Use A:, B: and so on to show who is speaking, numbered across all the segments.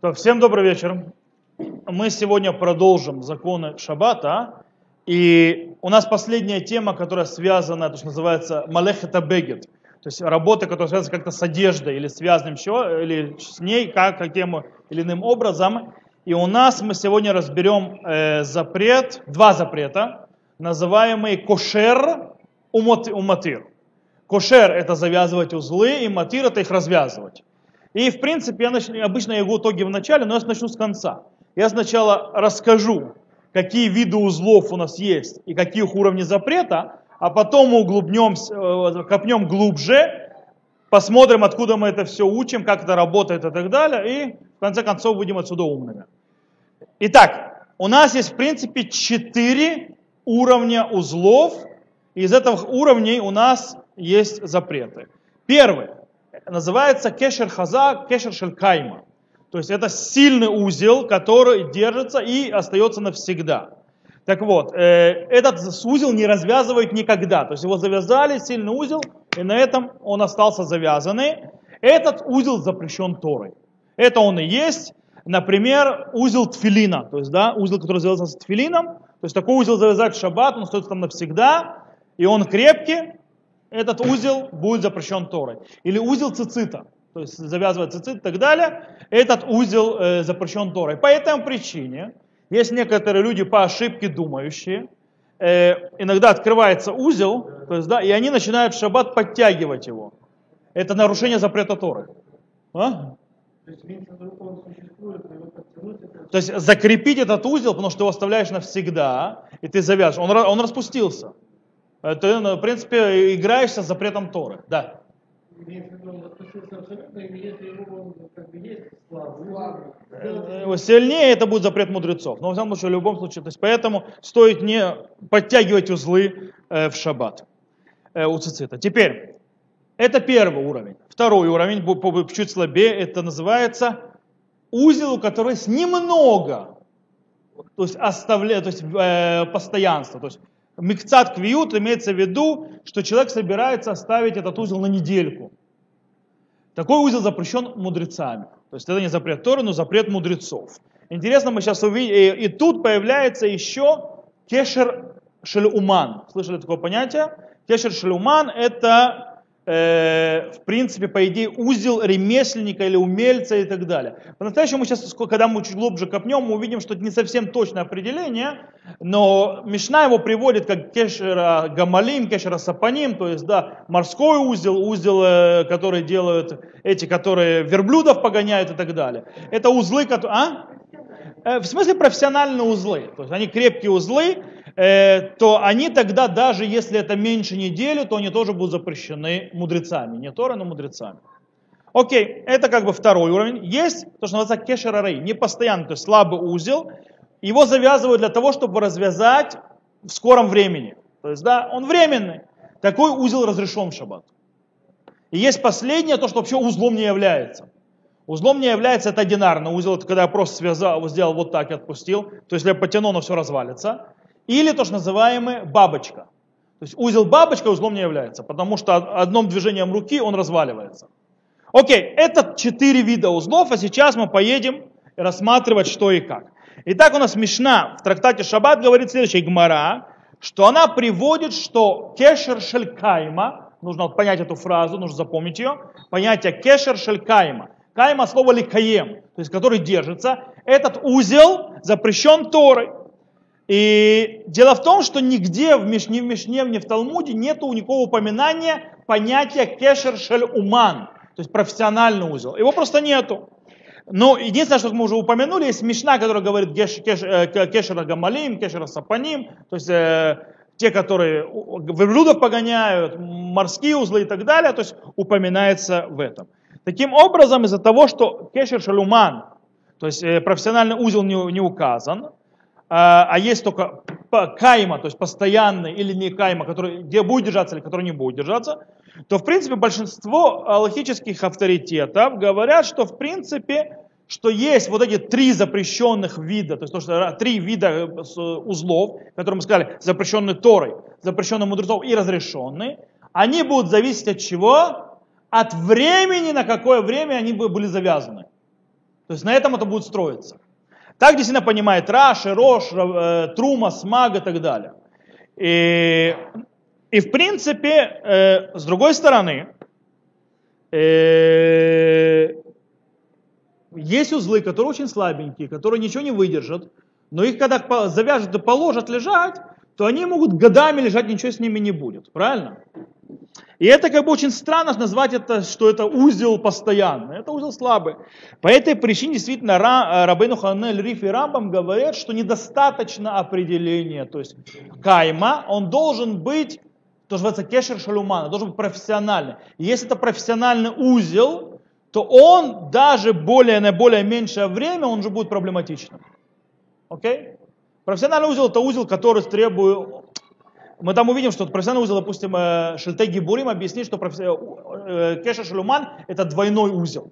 A: То, всем добрый вечер. Мы сегодня продолжим законы Шаббата. И у нас последняя тема, которая связана, то, что называется Малехета Бегет. То есть работа, которая связана как-то с одеждой или связанным еще, или с ней как, каким или иным образом. И у нас мы сегодня разберем э, запрет, два запрета, называемые кошер у матир. Кошер это завязывать узлы, и матир это их развязывать. И, в принципе, я начну, обычно я его итоги в начале, но я начну с конца. Я сначала расскажу, какие виды узлов у нас есть и каких уровней запрета, а потом мы углубнемся, э, копнем глубже, посмотрим, откуда мы это все учим, как это работает и так далее, и в конце концов выйдем отсюда умными. Итак, у нас есть в принципе четыре уровня узлов, и из этих уровней у нас есть запреты. Первый называется кешер хаза, кешер шелькайма. То есть это сильный узел, который держится и остается навсегда. Так вот, э, этот узел не развязывают никогда. То есть его завязали, сильный узел, и на этом он остался завязанный. Этот узел запрещен Торой. Это он и есть, например, узел тфилина. То есть, да, узел, который завязан с тфилином. То есть такой узел завязать в шаббат, он остается там навсегда, и он крепкий, этот узел будет запрещен Торой. Или узел цицита, то есть завязывать цицит и так далее, этот узел э, запрещен Торой. По этой причине есть некоторые люди по ошибке думающие, э, иногда открывается узел, то есть, да, и они начинают в шаббат подтягивать его. Это нарушение запрета Торы. А? То есть закрепить этот узел, потому что ты его оставляешь навсегда, и ты завяжешь. Он, он распустился. Э, ты, ну, в принципе, играешься с запретом Торы. Да. Э, сильнее это будет запрет мудрецов. Но в любом случае, в любом случае, то есть поэтому стоит не подтягивать узлы э, в шаббат у цицита. Теперь, это первый уровень. Второй уровень, чуть слабее, это называется узел, у которого есть немного, то есть, оставля, то есть э, постоянство. То есть Микцат квиют имеется в виду, что человек собирается оставить этот узел на недельку. Такой узел запрещен мудрецами. То есть это не запрет Торы, но запрет мудрецов. Интересно, мы сейчас увидим, и, и тут появляется еще кешер шелуман. Слышали такое понятие? Кешер шелуман это Э, в принципе, по идее, узел ремесленника или умельца и так далее. По-настоящему сейчас, когда мы чуть глубже копнем, мы увидим, что это не совсем точное определение, но Мишна его приводит как кешера гамалим, кешера сапаним, то есть, да, морской узел, узел, э, который делают эти, которые верблюдов погоняют и так далее. Это узлы, которые... А? Э, в смысле профессиональные узлы. То есть они крепкие узлы, то они тогда, даже если это меньше недели, то они тоже будут запрещены мудрецами. Не Тора, но мудрецами. Окей, это как бы второй уровень. Есть то, что называется кешерарей, непостоянный, то есть слабый узел. Его завязывают для того, чтобы развязать в скором времени. То есть, да, он временный. Такой узел разрешен в шаббат. И есть последнее, то, что вообще узлом не является. Узлом не является это одинарный узел, это когда я просто связал, сделал вот так и отпустил. То есть, если я потяну, оно все развалится. Или то, что называемое бабочка. То есть узел бабочка узлом не является, потому что одним движением руки он разваливается. Окей, это четыре вида узлов, а сейчас мы поедем рассматривать что и как. Итак, у нас Мишна в трактате Шаббат говорит следующее, Гмара, что она приводит, что кешер шелькайма, нужно понять эту фразу, нужно запомнить ее, понятие кешер шелькайма. Кайма слово ликаем, то есть который держится. Этот узел запрещен Торой. И дело в том, что нигде в Мишне, в Мишне, ни в Талмуде нет никакого упоминания понятия кешер шель уман, то есть профессиональный узел. Его просто нету. Но единственное, что мы уже упомянули, есть Мишна, которая говорит кеш, кеш, э, кешера гамалим, кешера сапаним, то есть э, те, которые верблюдов погоняют, морские узлы и так далее, то есть упоминается в этом. Таким образом, из-за того, что кешер шалуман, то есть э, профессиональный узел не, не указан, а, а есть только кайма, то есть постоянный или не кайма, который, где будет держаться или который не будет держаться, то в принципе большинство логических авторитетов говорят, что в принципе, что есть вот эти три запрещенных вида, то есть то, что три вида э, узлов, которые мы сказали, запрещенные Торой, запрещенные мудрецов и разрешенные, они будут зависеть от чего? От времени, на какое время они были завязаны. То есть на этом это будет строиться. Так действительно понимает Раши, Рош, э, Трума, Смаг и так далее. И, и в принципе, э, с другой стороны, э, есть узлы, которые очень слабенькие, которые ничего не выдержат, но их когда завяжут и положат лежать, то они могут годами лежать, ничего с ними не будет. Правильно? И это как бы очень странно назвать это, что это узел постоянный. Это узел слабый. По этой причине действительно э, Рабейну Ханель, Риф и Рамбам говорят, что недостаточно определения. То есть кайма, он должен быть, то называется кешер шалумана, должен быть профессиональный. И если это профессиональный узел, то он даже более на более меньшее время, он же будет проблематичным. Окей? Профессиональный узел это узел, который требует мы там увидим, что профессиональный узел, допустим, э, Шельтеги Бурим объяснит, что э, э, Кешер Шелуман это двойной узел.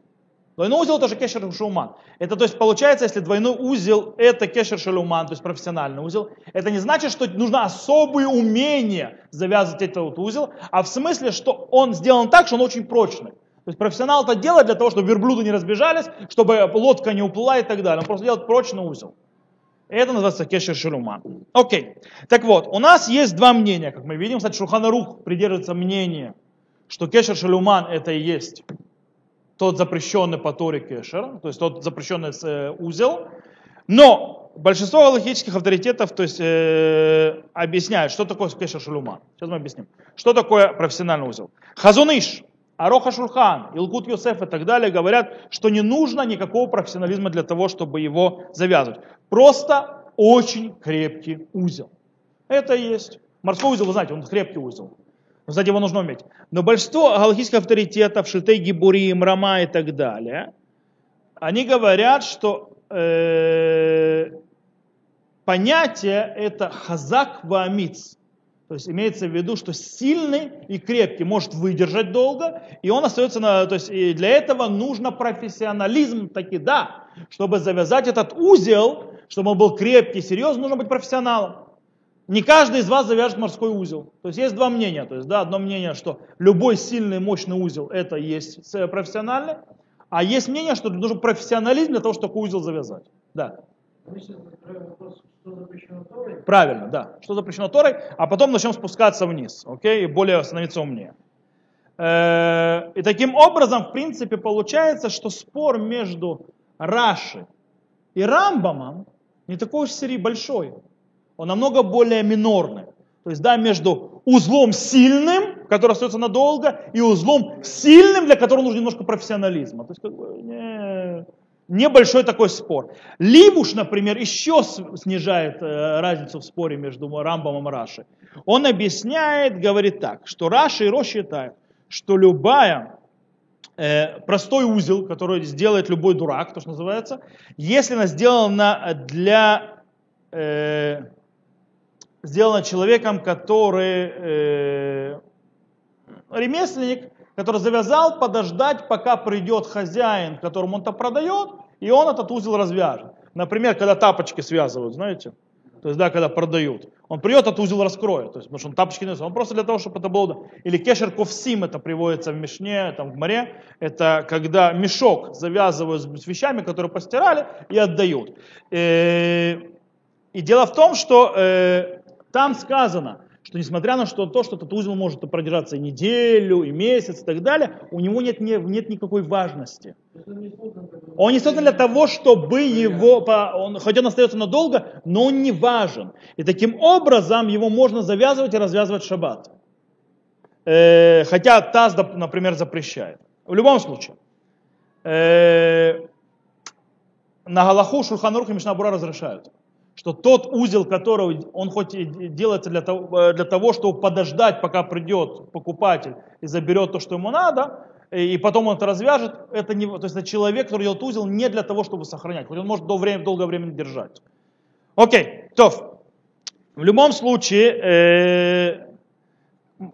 A: Двойной узел это же Кешер Шелуман. Это то есть получается, если двойной узел это Кешер Шелуман, то есть профессиональный узел, это не значит, что нужно особые умения завязывать этот вот узел, а в смысле, что он сделан так, что он очень прочный. То есть профессионал это делает для того, чтобы верблюды не разбежались, чтобы лодка не уплыла и так далее. Он просто делает прочный узел. Это называется кешер шелуман. Окей. Так вот, у нас есть два мнения, как мы видим. Кстати, Шуханарух придерживается мнения, что кешер шелуман это и есть тот запрещенный по Торе кешер, то есть тот запрещенный э, узел. Но большинство галактических авторитетов то есть, э, объясняют, что такое кешер шелуман. Сейчас мы объясним. Что такое профессиональный узел. Хазуныш, Ароха Шурхан, Илкут Йосеф и так далее говорят, что не нужно никакого профессионализма для того, чтобы его завязывать. Просто очень крепкий узел. Это и есть. Морской узел, вы знаете, он крепкий узел. Кстати, его нужно уметь. Но большинство галактических авторитетов, Шитей Гибурим, Рама и так далее, они говорят, что э, понятие это хазак ваамиц. То есть имеется в виду, что сильный и крепкий может выдержать долго, и он остается на... То есть и для этого нужно профессионализм таки, да. Чтобы завязать этот узел, чтобы он был крепкий, серьезный, нужно быть профессионалом. Не каждый из вас завяжет морской узел. То есть есть два мнения. То есть, да, одно мнение, что любой сильный, мощный узел это есть профессиональный, а есть мнение, что нужен профессионализм для того, чтобы такой узел завязать. Да. Правильно, да. Что запрещено Торой, а потом начнем спускаться вниз, окей, и более становиться умнее. Э, и таким образом, в принципе, получается, что спор между Раши и Рамбамом не такой уж серии большой. Он намного более минорный. То есть, да, между узлом сильным, который остается надолго, и узлом сильным, для которого нужно немножко профессионализма. То есть, как бы, не, Небольшой такой спор. Ливуш, например, еще снижает э, разницу в споре между Рамбом и Раши. Он объясняет, говорит так, что Раши и Рош считают, что любая э, простой узел, который сделает любой дурак, то, что называется, если она сделана для э, сделана человеком, который э, ремесленник, который завязал подождать, пока придет хозяин, которому он это продает, и он этот узел развяжет. Например, когда тапочки связывают, знаете, то есть, да, когда продают. Он придет, этот узел раскроет, то есть, потому что он тапочки не Он просто для того, чтобы это было... Или кешер ковсим, это приводится в Мишне, там в море. Это когда мешок завязывают с вещами, которые постирали, и отдают. И, э, и дело в том, что э, там сказано, что несмотря на что, то, что этот узел может продержаться и неделю, и месяц, и так далее, у него нет, не, нет никакой важности. Он не создан для того, чтобы его, он, хоть он остается надолго, но он не важен. И таким образом его можно завязывать и развязывать в шаббат. Э, хотя Таз, например, запрещает. В любом случае. Э, на Галаху Шурханарух и Мишнабура разрешают что тот узел, который он хоть и делается для того, э, для того, чтобы подождать, пока придет покупатель и заберет то, что ему надо, и потом он это развяжет, это не, то есть это человек, который делает узел не для того, чтобы сохранять, хоть он может до время, долгое время держать. Окей, то в любом случае, э,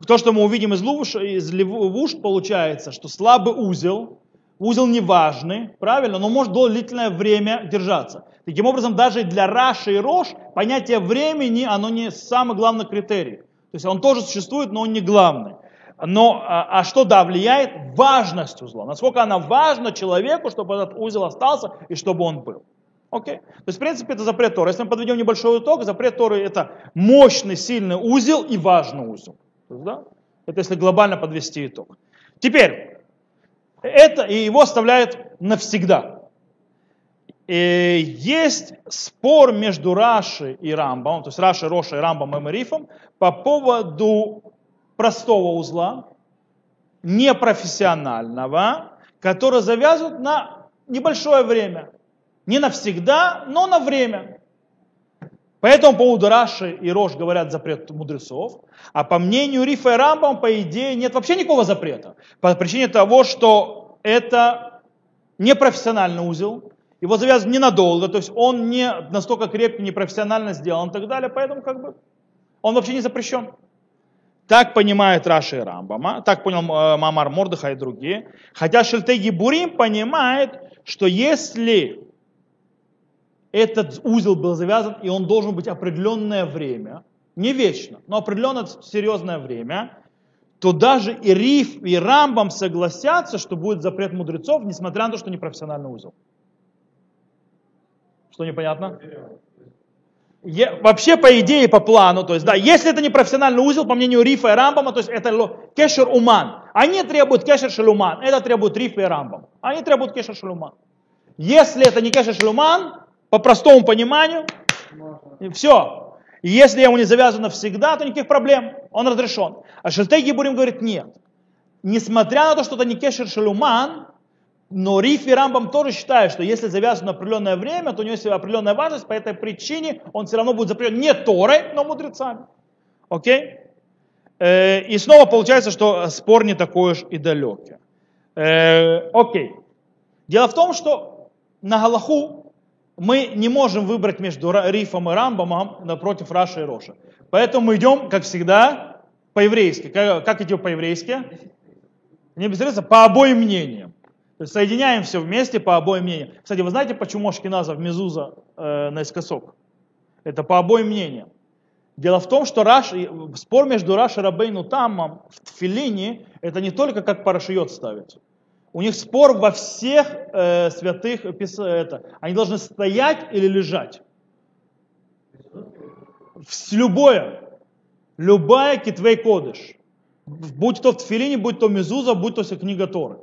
A: то, что мы увидим из левуш, из левуш, получается, что слабый узел, узел неважный, правильно, но может длительное время держаться. Таким образом, даже для Раши и Рош понятие времени, оно не самый главный критерий. То есть он тоже существует, но он не главный. Но, а, а что, да, влияет? Важность узла. Насколько она важна человеку, чтобы этот узел остался и чтобы он был. Окей? То есть, в принципе, это запрет Торы. Если мы подведем небольшой итог, запрет Торы это мощный, сильный узел и важный узел. Да? Это если глобально подвести итог. Теперь, это и его оставляет навсегда. И есть спор между Раши и Рамбом, то есть Раши, Роша и Рамбом и Рифом по поводу простого узла, непрофессионального, который завязывают на небольшое время. Не навсегда, но на время. По поводу Раши и Рош говорят запрет мудрецов, а по мнению Рифа и Рамбам, по идее, нет вообще никакого запрета. По причине того, что это непрофессиональный узел, его завязан ненадолго, то есть он не настолько крепкий, непрофессионально сделан и так далее, поэтому как бы он вообще не запрещен. Так понимают Раши и Рамбама, так понял э, Мамар Мордыха и другие. Хотя Шельтеги Бурим понимает, что если этот узел был завязан, и он должен быть определенное время, не вечно, но определенное серьезное время, то даже и Риф, и Рамбам согласятся, что будет запрет мудрецов, несмотря на то, что не профессиональный узел. Что непонятно? Я, вообще, по идее, по плану, то есть, да, если это не профессиональный узел, по мнению Рифа и Рамбама, то есть это кешер уман. Они требуют кешер шелуман, это требует Рифа и Рамбам. Они требуют кешер шелуман. Если это не кешер шелуман, по простому пониманию, все. Если ему не завязано всегда, то никаких проблем, он разрешен. А Шельтей Гибурим говорит, нет. Несмотря на то, что это не кешер шелуман, но Риф и Рамбам тоже считают, что если завязано определенное время, то у него есть определенная важность, по этой причине он все равно будет запрещен не Торой, но мудрецами. Окей? Э, и снова получается, что спор не такой уж и далекий. Э, окей. Дело в том, что на Галаху мы не можем выбрать между Рифом и Рамбамом напротив Раша и Роша. Поэтому мы идем, как всегда, по-еврейски. Как, идем по-еврейски? Не без по обоим мнениям. То есть соединяем все вместе по обоим мнениям. Кстати, вы знаете, почему Ашкиназов Мезуза э, наискосок? Это по обоим мнениям. Дело в том, что Раш, спор между Раш и Рабейну Таммом в Тфилине, это не только как парашиот ставить. У них спор во всех э, святых, это, они должны стоять или лежать. Любое, любая китвей кодыш. Будь то в Тфилине, будь то Мезуза, будь то книга Торы.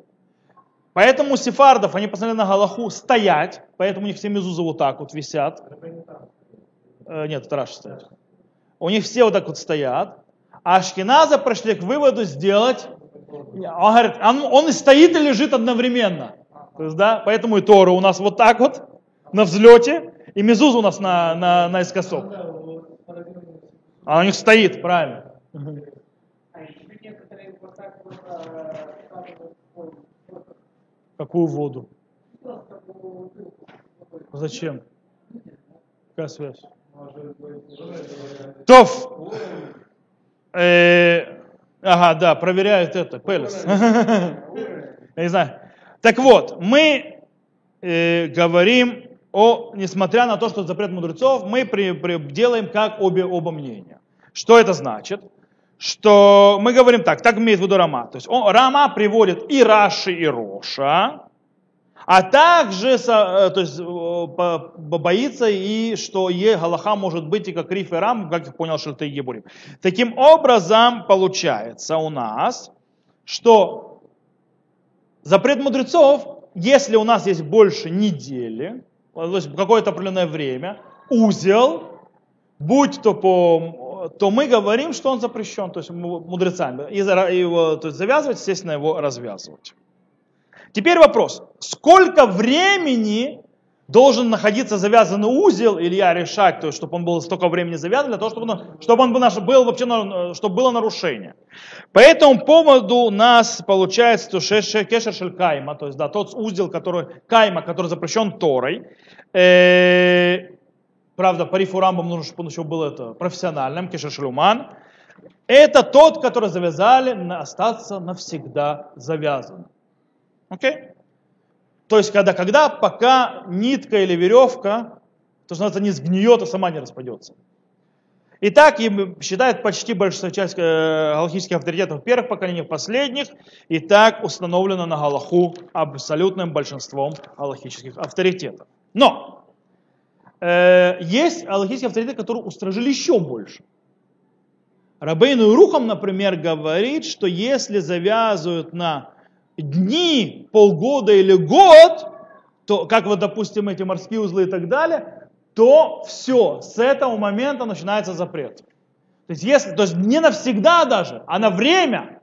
A: Поэтому сефардов, они посмотрели на Галаху стоять, поэтому у них все мезузы вот так вот висят. Э, нет, это Раша стоит. У них все вот так вот стоят. А Ашкиназа пришли к выводу сделать, он говорит, он, он и стоит и лежит одновременно. То есть, да, поэтому и Тора у нас вот так вот, на взлете, и Мезуз у нас на, на, наискосок. А у них стоит, правильно. Какую воду? Зачем? Какая связь? Тов. Э, ага, да, проверяют это, Пелес. Я не знаю. Так вот, мы э, говорим о, несмотря на то, что запрет мудрецов, мы при, при, делаем как обе, оба мнения. Что это значит? что мы говорим так, так имеет в виду Рама. То есть он, Рама приводит и Раши, и Роша, а также то есть, боится и что е Галаха может быть и как Риф и Рам, как их понял Шельтай Гебурим. Таким образом, получается у нас, что запрет мудрецов, если у нас есть больше недели, то есть какое-то определенное время, узел, будь то по то мы говорим, что он запрещен, то есть мудрецами. И его то есть завязывать, естественно, его развязывать. Теперь вопрос. Сколько времени должен находиться завязанный узел, или я решать, то есть, чтобы он был столько времени завязан, для того, чтобы он, чтобы он был, вообще, чтобы было нарушение. По этому поводу у нас получается, что кешер шель кайма, то есть да, тот узел, который, кайма, который запрещен Торой, э, правда, по рифу Рамбам нужно, чтобы он еще был это, профессиональным, кешешлюман, это тот, который завязали остаться навсегда завязан. Окей? То есть, когда, когда пока нитка или веревка, то что это не сгниет, а сама не распадется. И так им считают почти большая часть э, галахических авторитетов первых поколений, последних. И так установлено на Галаху абсолютным большинством галахических авторитетов. Но э, есть галахические авторитеты, которые устражили еще больше. Рабейну Рухам, например, говорит, что если завязывают на дни, полгода или год, то, как вот, допустим, эти морские узлы и так далее, то все, с этого момента начинается запрет. То есть, если, то есть не навсегда даже, а на время.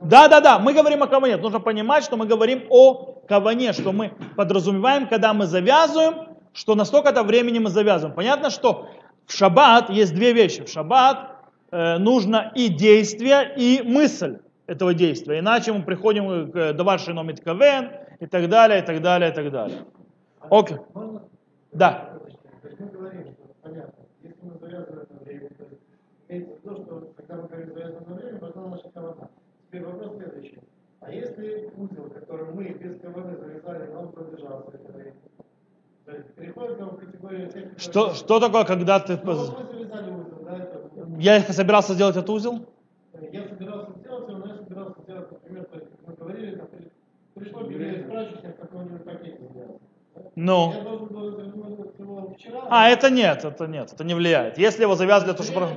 A: Да, да, да, мы говорим о каване. Нужно понимать, что мы говорим о каване, что мы подразумеваем, когда мы завязываем, что настолько это времени мы завязываем. Понятно, что в шаббат есть две вещи. В шаббат э, нужно и действие, и мысль этого действия. Иначе мы приходим к даварши номит кавен и так далее, и так далее, и так далее. Окей. Да.
B: Теперь вопрос следующий. А если узел, который мы без каваны завязали, он продержался это время?
A: Что, что такое, когда ты... Ну, узел, да, это... Я собирался сделать этот узел?
B: Я собирался сделать его, но я собирался сделать, например, то есть, как мы говорили, там, пришло белье из прачечных, какой-нибудь пакет сделать.
A: Ну. А, это нет, это нет, это не влияет. Если его завязывали, то что...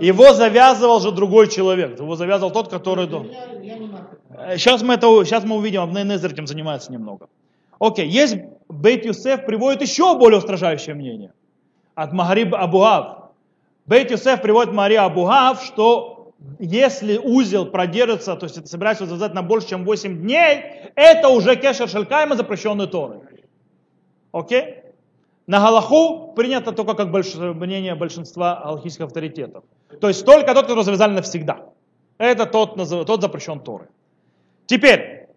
A: Его завязывал же другой человек. Его завязывал тот, который... Сейчас мы, это, сейчас мы увидим, Абнейнезер этим занимается немного. Окей, есть Бейт Юсеф приводит еще более устражающее мнение. От Магариб Абуав. Бейт Юсеф приводит Мария Абуав, что если узел продержится, то есть это собирается завязать на больше, чем 8 дней, это уже кешер шелькайма, запрещенный Торой. Окей? На Галаху принято только как больш... мнение большинства галахических авторитетов. То есть только тот, который завязали навсегда. Это тот, тот запрещен Торы. Теперь,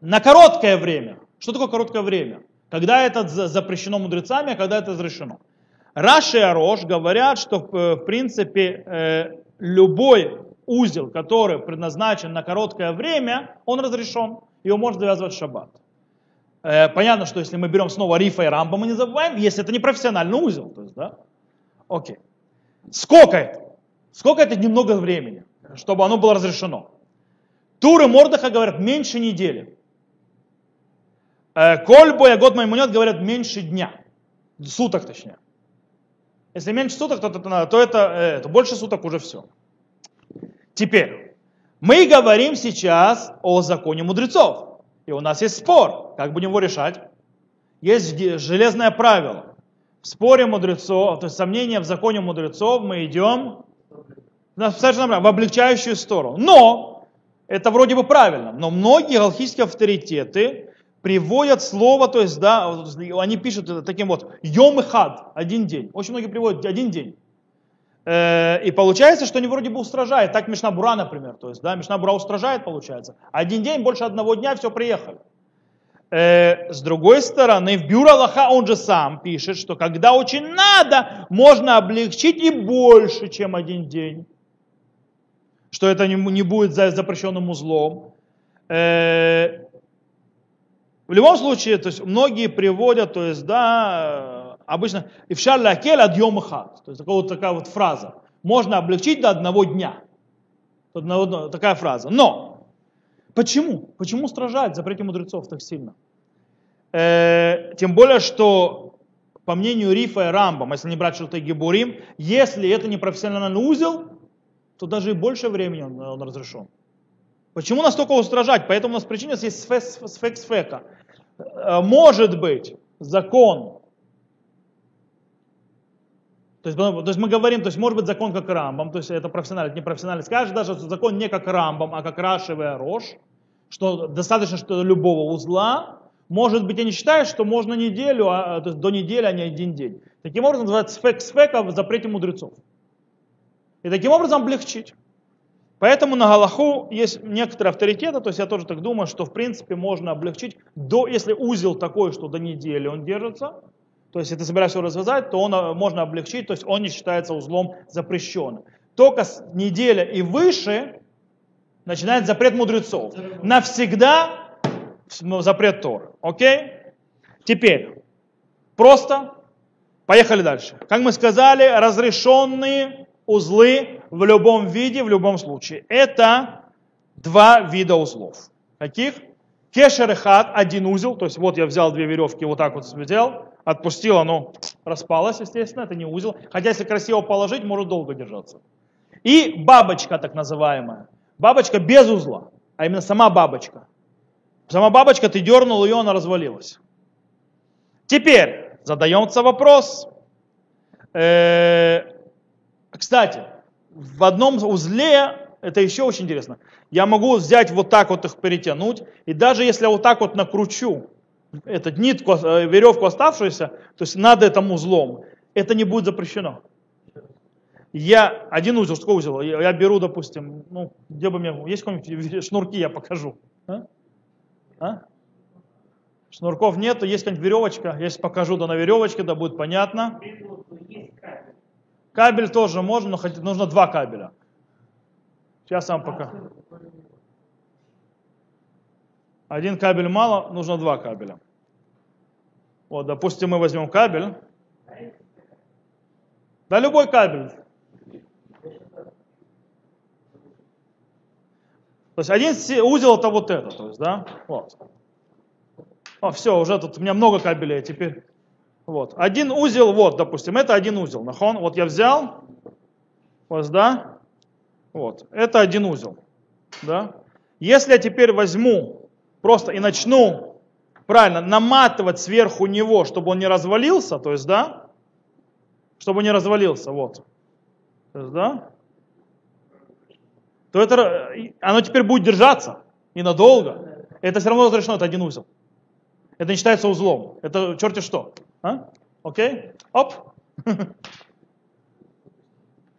A: на короткое время. Что такое короткое время? Когда это запрещено мудрецами, а когда это разрешено. Раши и Арош говорят, что в принципе э, любой узел, который предназначен на короткое время, он разрешен. Его можно завязывать в шаббат. Э, понятно, что если мы берем снова Рифа и Рамба, мы не забываем, если это не профессиональный узел. То есть, да? Окей. Сколько это? Сколько это немного времени, чтобы оно было разрешено? Туры Мордаха говорят меньше недели. Э, Кольбо и Год Маймонет говорят меньше дня. Суток точнее. Если меньше суток, то, то, то это, э, то больше суток уже все. Теперь, мы говорим сейчас о законе мудрецов. И у нас есть спор. Как будем его решать? Есть железное правило. В споре мудрецов, то есть сомнение в законе мудрецов, мы идем в облегчающую сторону. Но, это вроде бы правильно, но многие галхийские авторитеты приводят слово, то есть, да, они пишут таким вот, йом хад, один день. Очень многие приводят один день. Э, и получается, что они вроде бы устражают. Так Мишна Бура, например. То есть, да, Мишна Бура устражает, получается. Один день, больше одного дня, все, приехали. Э, с другой стороны, в Бюро Аллаха он же сам пишет, что когда очень надо, можно облегчить и больше, чем один день. Что это не, будет за запрещенным узлом. В любом случае, то есть многие приводят, то есть, да, обычно «Ившар лакель адьем хат». То есть такая вот, такая вот фраза. Можно облегчить до одного дня. Такая фраза. Но почему? Почему стражать запрете мудрецов так сильно? Э, тем более, что по мнению Рифа и Рамбам, если не брать что-то Гебурим, если это не профессиональный узел, то даже и больше времени он, он разрешен. Почему настолько устражать? Поэтому у нас причина есть сфек сфека. Э, может быть, закон то есть, то есть мы говорим, то есть может быть закон как Рамбам, то есть это профессиональный, не профессиональный. Скажешь даже, что закон не как Рамбам, а как Рашевая Рош, что достаточно что любого узла, может быть, я не считаю, что можно неделю, а, то есть до недели, а не один день. Таким образом, называется сфек сфека в запрете мудрецов. И таким образом облегчить. Поэтому на Галаху есть некоторые авторитеты, то есть я тоже так думаю, что в принципе можно облегчить, до, если узел такой, что до недели он держится, то есть, если ты собираешься его развязать, то он а, можно облегчить, то есть он не считается узлом запрещенным. Только с неделя и выше начинает запрет мудрецов. Навсегда запрет Торы. Окей? Теперь, просто Поехали дальше. Как мы сказали, разрешенные узлы в любом виде, в любом случае. Это два вида узлов. Каких? Кешер и хат, один узел, то есть вот я взял две веревки, вот так вот взял, отпустил, оно распалось, естественно, это не узел. Хотя если красиво положить, может долго держаться. И бабочка так называемая. Бабочка без узла, а именно сама бабочка. Сама бабочка, ты дернул ее, она развалилась. Теперь задается вопрос. Э, кстати, в одном узле, это еще очень интересно, я могу взять вот так вот их перетянуть, и даже если я вот так вот накручу эту нитку, э, веревку оставшуюся, то есть над этим узлом, это не будет запрещено. Я один узел, что узел? Я, беру, допустим, ну, где бы мне, есть какие-нибудь шнурки, я покажу. А? А? Шнурков нету, есть какая-нибудь веревочка. Если покажу, то на веревочке, да будет понятно. Кабель тоже можно, но нужно два кабеля. Сейчас сам пока. Один кабель мало, нужно два кабеля. Вот, допустим, мы возьмем кабель. Да любой кабель. То есть один узел это вот это, то есть, да, вот. О, все, уже тут у меня много кабелей теперь. Вот. Один узел, вот, допустим, это один узел. Нахон, вот я взял, вот, да, вот, это один узел, да. Если я теперь возьму просто и начну, правильно, наматывать сверху него, чтобы он не развалился, то есть, да, чтобы не развалился, вот, то есть, да, то это, оно теперь будет держаться ненадолго. Это все равно разрешено, это один узел. Это не считается узлом. Это черти что. А? Окей? Оп.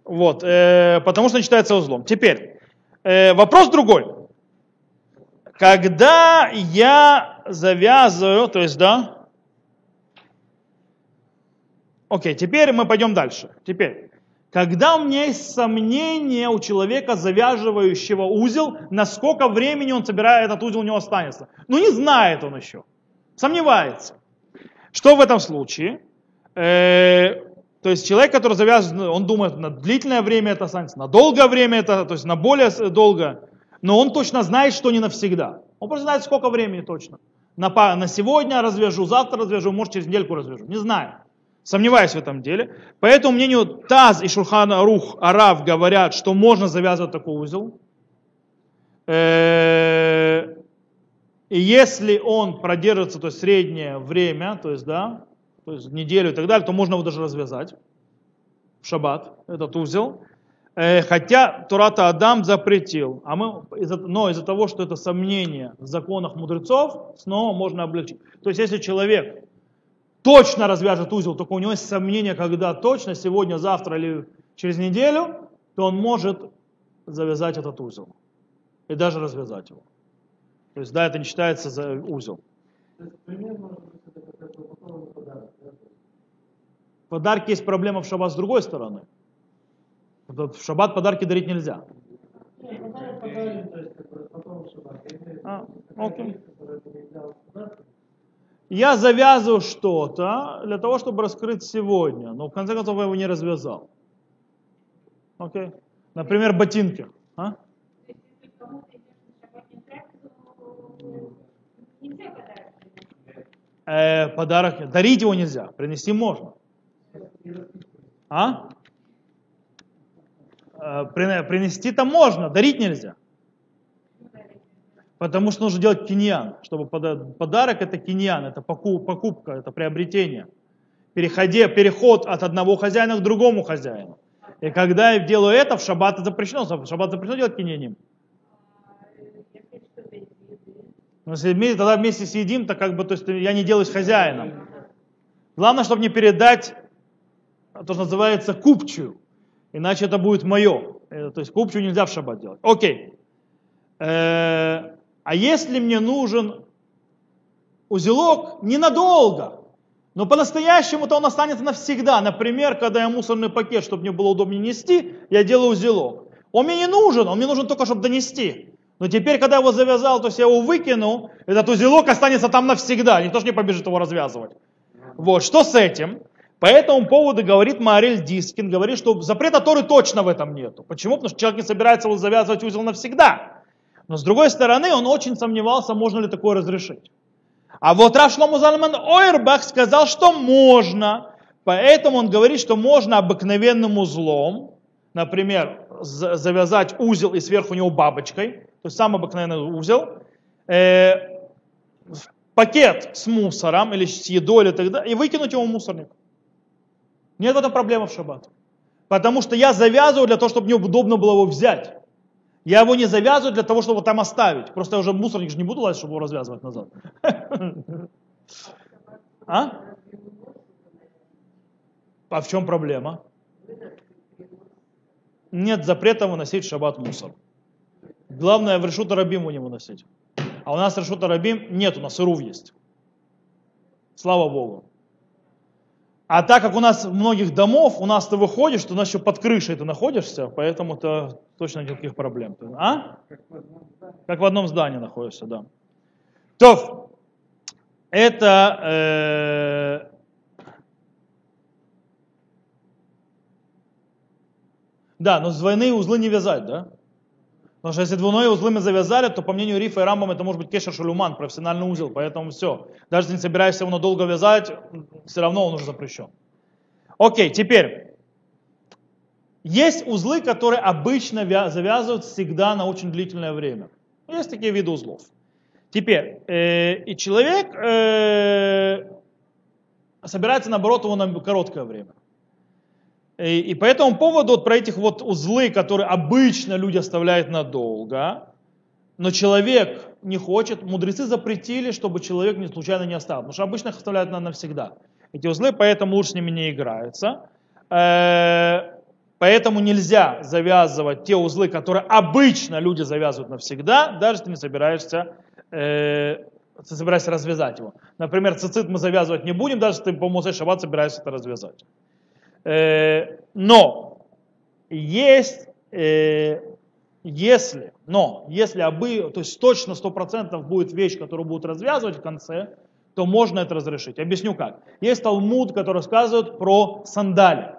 A: Вот, э, потому что считается узлом. Теперь, э, вопрос другой. Когда я завязываю, то есть, да, окей, теперь мы пойдем дальше. Теперь, когда у меня есть сомнение у человека, завязывающего узел, насколько времени он собирает, этот узел у него останется. Ну не знает он еще, сомневается. Что в этом случае? Э, то есть человек, который завязывает, он думает, на длительное время это останется, на долгое время это, то есть на более долго, но он точно знает, что не навсегда. Он просто знает, сколько времени точно. На, на сегодня развяжу, завтра развяжу, может через недельку развяжу. Не знаю. Сомневаюсь в этом деле. По этому мнению Таз и Шурхана Рух Арав говорят, что можно завязывать такой узел. Э, и если он продержится, то есть среднее время, то есть, да, то есть неделю и так далее, то можно его даже развязать в шаббат, этот узел. Э, хотя Турата Адам запретил, а мы, но из-за того, что это сомнение в законах мудрецов, снова можно облегчить. То есть если человек точно развяжет узел, только у него есть сомнение, когда точно, сегодня, завтра или через неделю, то он может завязать этот узел. И даже развязать его. То есть, да, это не считается за узел. Подарки есть проблема в шаббат с другой стороны. В шаббат подарки дарить нельзя. А, окей я завязываю что-то для того, чтобы раскрыть сегодня, но в конце концов я его не развязал. Окей? Например, ботинки. А? Э, подарок, дарить его нельзя, принести можно. А? Э, принести-то можно, дарить нельзя. Потому что нужно делать киньян, чтобы подарок это киньян, это покупка, это приобретение. Переходе, переход от одного хозяина к другому хозяину. И когда я делаю это, в шаббат запрещено. В шаббат запрещено делать киньяним. Но если вместе, тогда вместе съедим, то как бы, то есть я не делаюсь хозяином. Главное, чтобы не передать то, что называется купчую. Иначе это будет мое. Э, то есть купчую нельзя в шаббат делать. Окей. Э, а если мне нужен узелок ненадолго, но по-настоящему-то он останется навсегда. Например, когда я мусорный пакет, чтобы мне было удобнее нести, я делаю узелок. Он мне не нужен, он мне нужен только, чтобы донести. Но теперь, когда его завязал, то есть я его выкину, этот узелок останется там навсегда. Никто же не побежит его развязывать. Вот, что с этим? По этому поводу говорит Мариль Дискин, говорит, что запрета Торы точно в этом нету. Почему? Потому что человек не собирается завязывать узел навсегда. Но с другой стороны, он очень сомневался, можно ли такое разрешить. А вот Рав Шлому Залман Ойрбах сказал, что можно. Поэтому он говорит, что можно обыкновенным узлом, например, завязать узел и сверху него бабочкой, то есть самый обыкновенный узел, э, пакет с мусором или с едой или так далее, и выкинуть его в мусорник. Нет в этом проблемы в шаббат. Потому что я завязываю для того, чтобы мне удобно было его взять. Я его не завязываю для того, чтобы там оставить. Просто я уже мусорник же не буду лазить, чтобы его развязывать назад. А? А в чем проблема? Нет запрета выносить в шаббат мусор. Главное в решута рабим не выносить. А у нас решута рабим нет, у нас ирув есть. Слава Богу. А так как у нас многих домов, у нас ты выходишь, ты у нас еще под крышей ты находишься, поэтому то точно никаких проблем. А? Как в одном здании находишься, да. То, это э, Да, но двойные узлы не вязать, да? Потому что если двойные узлы мы завязали, то по мнению Рифа и Рамбам это может быть кешер шалюман, профессиональный узел, поэтому все. Даже если не собираешься его надолго вязать, все равно он уже запрещен. Окей, теперь. Есть узлы, которые обычно завязывают всегда на очень длительное время. Есть такие виды узлов. Теперь, э, и человек э, собирается, наоборот, его на короткое время. И, и по этому поводу вот про этих вот узлы, которые обычно люди оставляют надолго, но человек не хочет, мудрецы запретили, чтобы человек не случайно не оставил, потому что обычно их оставляют на навсегда. Эти узлы, поэтому лучше с ними не играются. Э, поэтому нельзя завязывать те узлы, которые обычно люди завязывают навсегда, даже если ты не собираешься, э, собираешься развязать его. Например, цицит мы завязывать не будем, даже если ты по Мусей Шаббат собираешься это развязать. Но есть, э, если, но если обы, то есть точно 100% будет вещь, которую будут развязывать в конце, то можно это разрешить. Объясню как. Есть Талмуд, который рассказывает про сандали.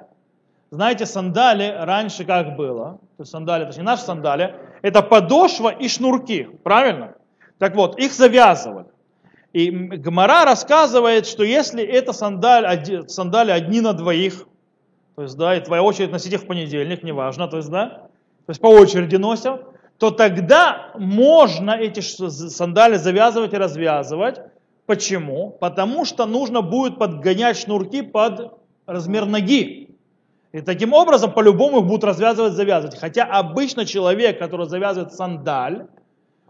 A: Знаете, сандали раньше как было? То есть сандали, точнее наши сандали, это подошва и шнурки, правильно? Так вот, их завязывали. И Гмара рассказывает, что если это сандали, сандали одни на двоих, то есть, да, и твоя очередь носить их в понедельник, неважно, то есть, да, то есть по очереди носят, то тогда можно эти сандали завязывать и развязывать. Почему? Потому что нужно будет подгонять шнурки под размер ноги. И таким образом по-любому их будут развязывать, завязывать. Хотя обычно человек, который завязывает сандаль,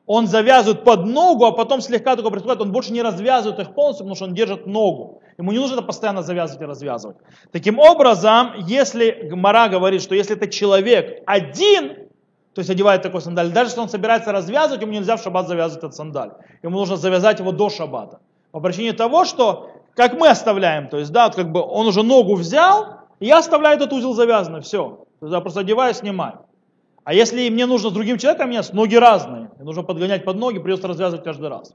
A: он завязывает под ногу, а потом слегка только приступает, он больше не развязывает их полностью, потому что он держит ногу. Ему не нужно это постоянно завязывать и развязывать. Таким образом, если Гмара говорит, что если это человек один, то есть одевает такой сандаль, даже если он собирается развязывать, ему нельзя в шаббат завязывать этот сандаль. Ему нужно завязать его до шаббата. По причине того, что, как мы оставляем, то есть, да, вот как бы он уже ногу взял, и я оставляю этот узел завязанный, все. Я просто одеваю, снимаю. А если мне нужно с другим человеком меняться, ноги разные, мне нужно подгонять под ноги, придется развязывать каждый раз.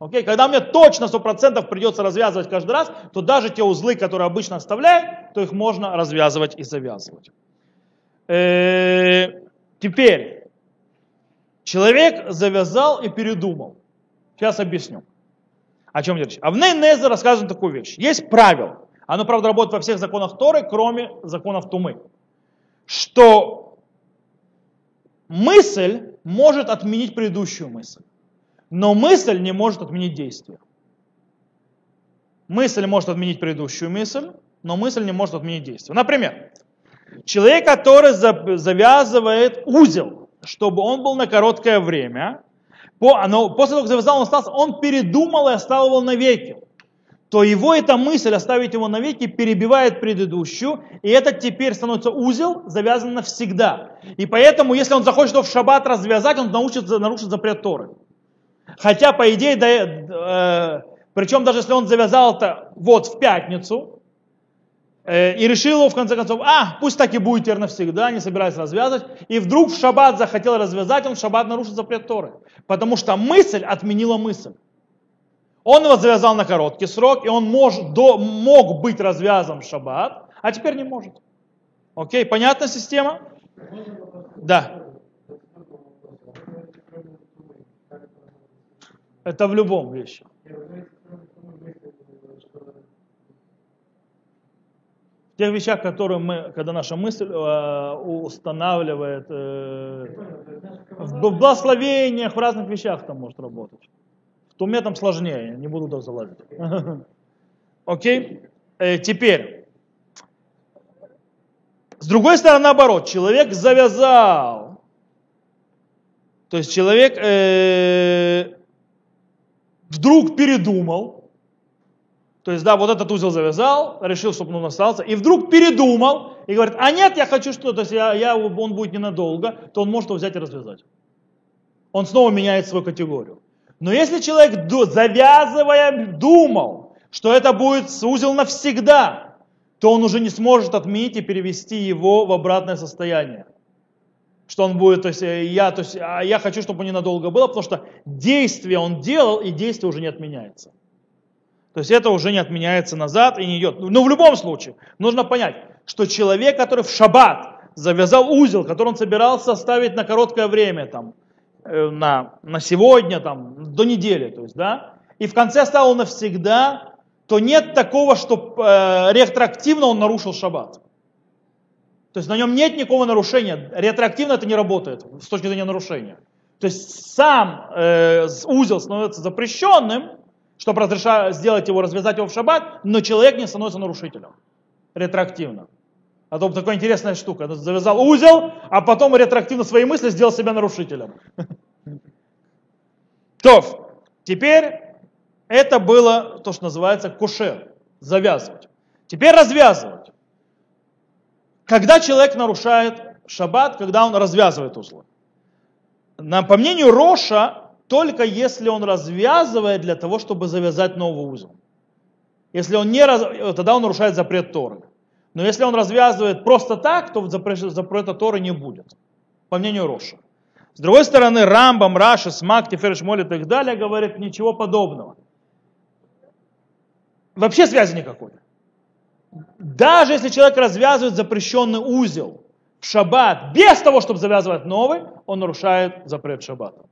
A: Окей? Когда мне точно 100% придется развязывать каждый раз, то даже те узлы, которые обычно оставляю, то их можно развязывать и завязывать. Э, теперь, человек завязал и передумал. Сейчас объясню. О чем речь? А в Нейнезе рассказывает такую вещь. Есть правило. Оно, правда, работает во всех законах Торы, кроме законов Тумы. Что мысль может отменить предыдущую мысль, но мысль не может отменить действие. Мысль может отменить предыдущую мысль, но мысль не может отменить действие. Например, человек, который завязывает узел, чтобы он был на короткое время, после того, как завязал, он остался, он передумал и оставил его навеки то его эта мысль оставить его навеки перебивает предыдущую, и этот теперь становится узел, завязан навсегда. И поэтому, если он захочет его в шаббат развязать, он научится, нарушит запрет Торы. Хотя, по идее, да, э, причем даже если он завязал это вот в пятницу, э, и решил его в конце концов, а, пусть так и будет теперь навсегда, не собирается развязывать, и вдруг в шаббат захотел развязать, он в шаббат нарушит запрет Торы. Потому что мысль отменила мысль. Он его завязал на короткий срок, и он может, до, мог быть развязан в шаббат, а теперь не может. Окей, понятна система? Да.
B: Это
A: в любом вещи. В тех вещах, которые мы, когда наша мысль э, устанавливает, э, в благословениях, в разных вещах там может работать. В туме там сложнее, не буду туда залазить. Окей? Э, теперь, с другой стороны, наоборот, человек завязал. То есть человек э, вдруг передумал. То есть, да, вот этот узел завязал, решил, чтобы он остался, и вдруг передумал, и говорит, а нет, я хочу что, то есть я, я, он будет ненадолго, то он может его взять и развязать. Он снова меняет свою категорию. Но если человек, завязывая, думал, что это будет узел навсегда, то он уже не сможет отменить и перевести его в обратное состояние. Что он будет, то есть э, я, то есть, а я хочу, чтобы ненадолго было, потому что действие он делал, и действие уже не отменяется. То есть это уже не отменяется назад и не идет. Но в любом случае, нужно понять, что человек, который в шаббат завязал узел, который он собирался оставить на короткое время, там, на, на сегодня, там, до недели, то есть, да, и в конце оставил навсегда, то нет такого, что э, ретроактивно он нарушил шаббат. То есть на нем нет никакого нарушения. Ретроактивно это не работает с точки зрения нарушения. То есть сам э, узел становится запрещенным, чтобы разреша- сделать его, развязать его в шаббат, но человек не становится нарушителем. Ретроактивно. А то такая интересная штука. Завязал узел, а потом ретроактивно свои мысли сделал себя нарушителем. То, теперь это было то, что называется кушер. Завязывать. Теперь развязывать. Когда человек нарушает шаббат, когда он развязывает узлы. По мнению Роша, только если он развязывает для того, чтобы завязать новый узел. Если он не раз, тогда он нарушает запрет Торы. Но если он развязывает просто так, то запре- запрета Торы не будет. По мнению Роша. С другой стороны, Рамбам, Раши, Смак, Тифереш Молит и так далее говорят ничего подобного. Вообще связи никакой. Даже если человек развязывает запрещенный узел в шаббат без того, чтобы завязывать новый, он нарушает запрет шаббата.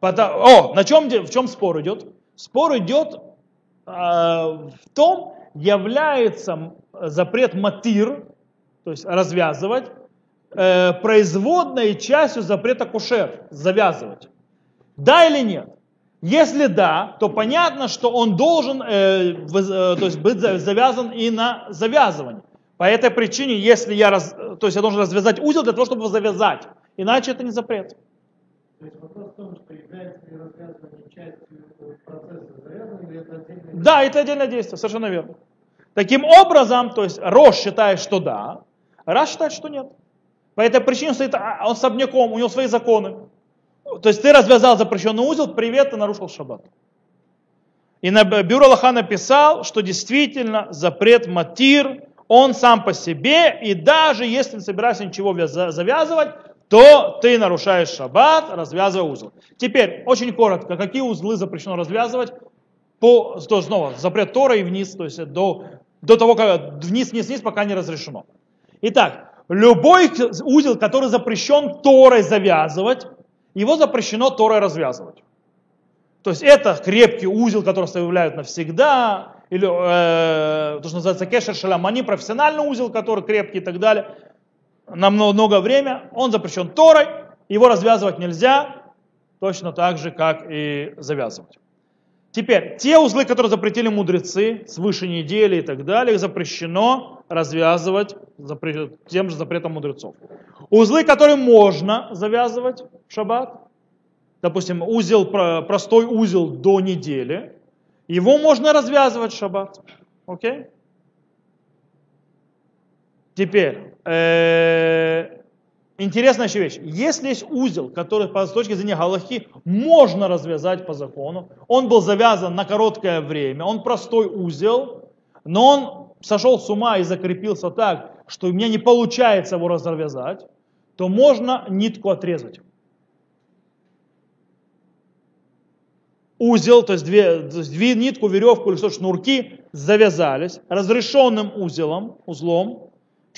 A: О, на чем, в чем спор идет? Спор идет э, в том, является запрет матир, то есть развязывать, э, производной частью запрета кушер, завязывать. Да или нет? Если да, то понятно, что он должен э, э, то есть быть за- завязан и на завязывание. По этой причине, если я, раз, то есть я должен развязать узел для того, чтобы его завязать. Иначе это не запрет.
B: То есть вопрос в том, что является ли развязывание частью процесса завязывания, или это отдельное
A: Да, это отдельное действие, совершенно верно. Таким образом, то есть Рош считает, что да, Раш считает, что нет. По этой причине стоит, а, он особняком, у него свои законы. То есть ты развязал запрещенный узел, привет, ты нарушил шаббат. И на бюро Аллаха написал, что действительно запрет матир, он сам по себе, и даже если не собираешься ничего завязывать, то ты нарушаешь шаббат, развязывая узел. Теперь, очень коротко, какие узлы запрещено развязывать? По, то снова, запрет Тора и вниз, то есть до, до того, как вниз, вниз, вниз, пока не разрешено. Итак, любой узел, который запрещен Торой завязывать, его запрещено Торой развязывать. То есть это крепкий узел, который оставляют навсегда, или э, то, что называется кешер шалам, они профессиональный узел, который крепкий и так далее, на много, много время, он запрещен Торой, его развязывать нельзя, точно так же, как и завязывать. Теперь, те узлы, которые запретили мудрецы, свыше недели и так далее, их запрещено развязывать запре- тем же запретом мудрецов. Узлы, которые можно завязывать в шаббат, допустим, узел, про- простой узел до недели, его можно развязывать в шаббат. Окей? Теперь, э, интересная еще вещь. Если есть узел, который с точки зрения Галахи можно развязать по закону, он был завязан на короткое время, он простой узел, но он сошел с ума и закрепился так, что у меня не получается его развязать, то можно нитку отрезать. узел, то есть, две, то есть две нитку, веревку или что шнурки завязались разрешенным узелом, узлом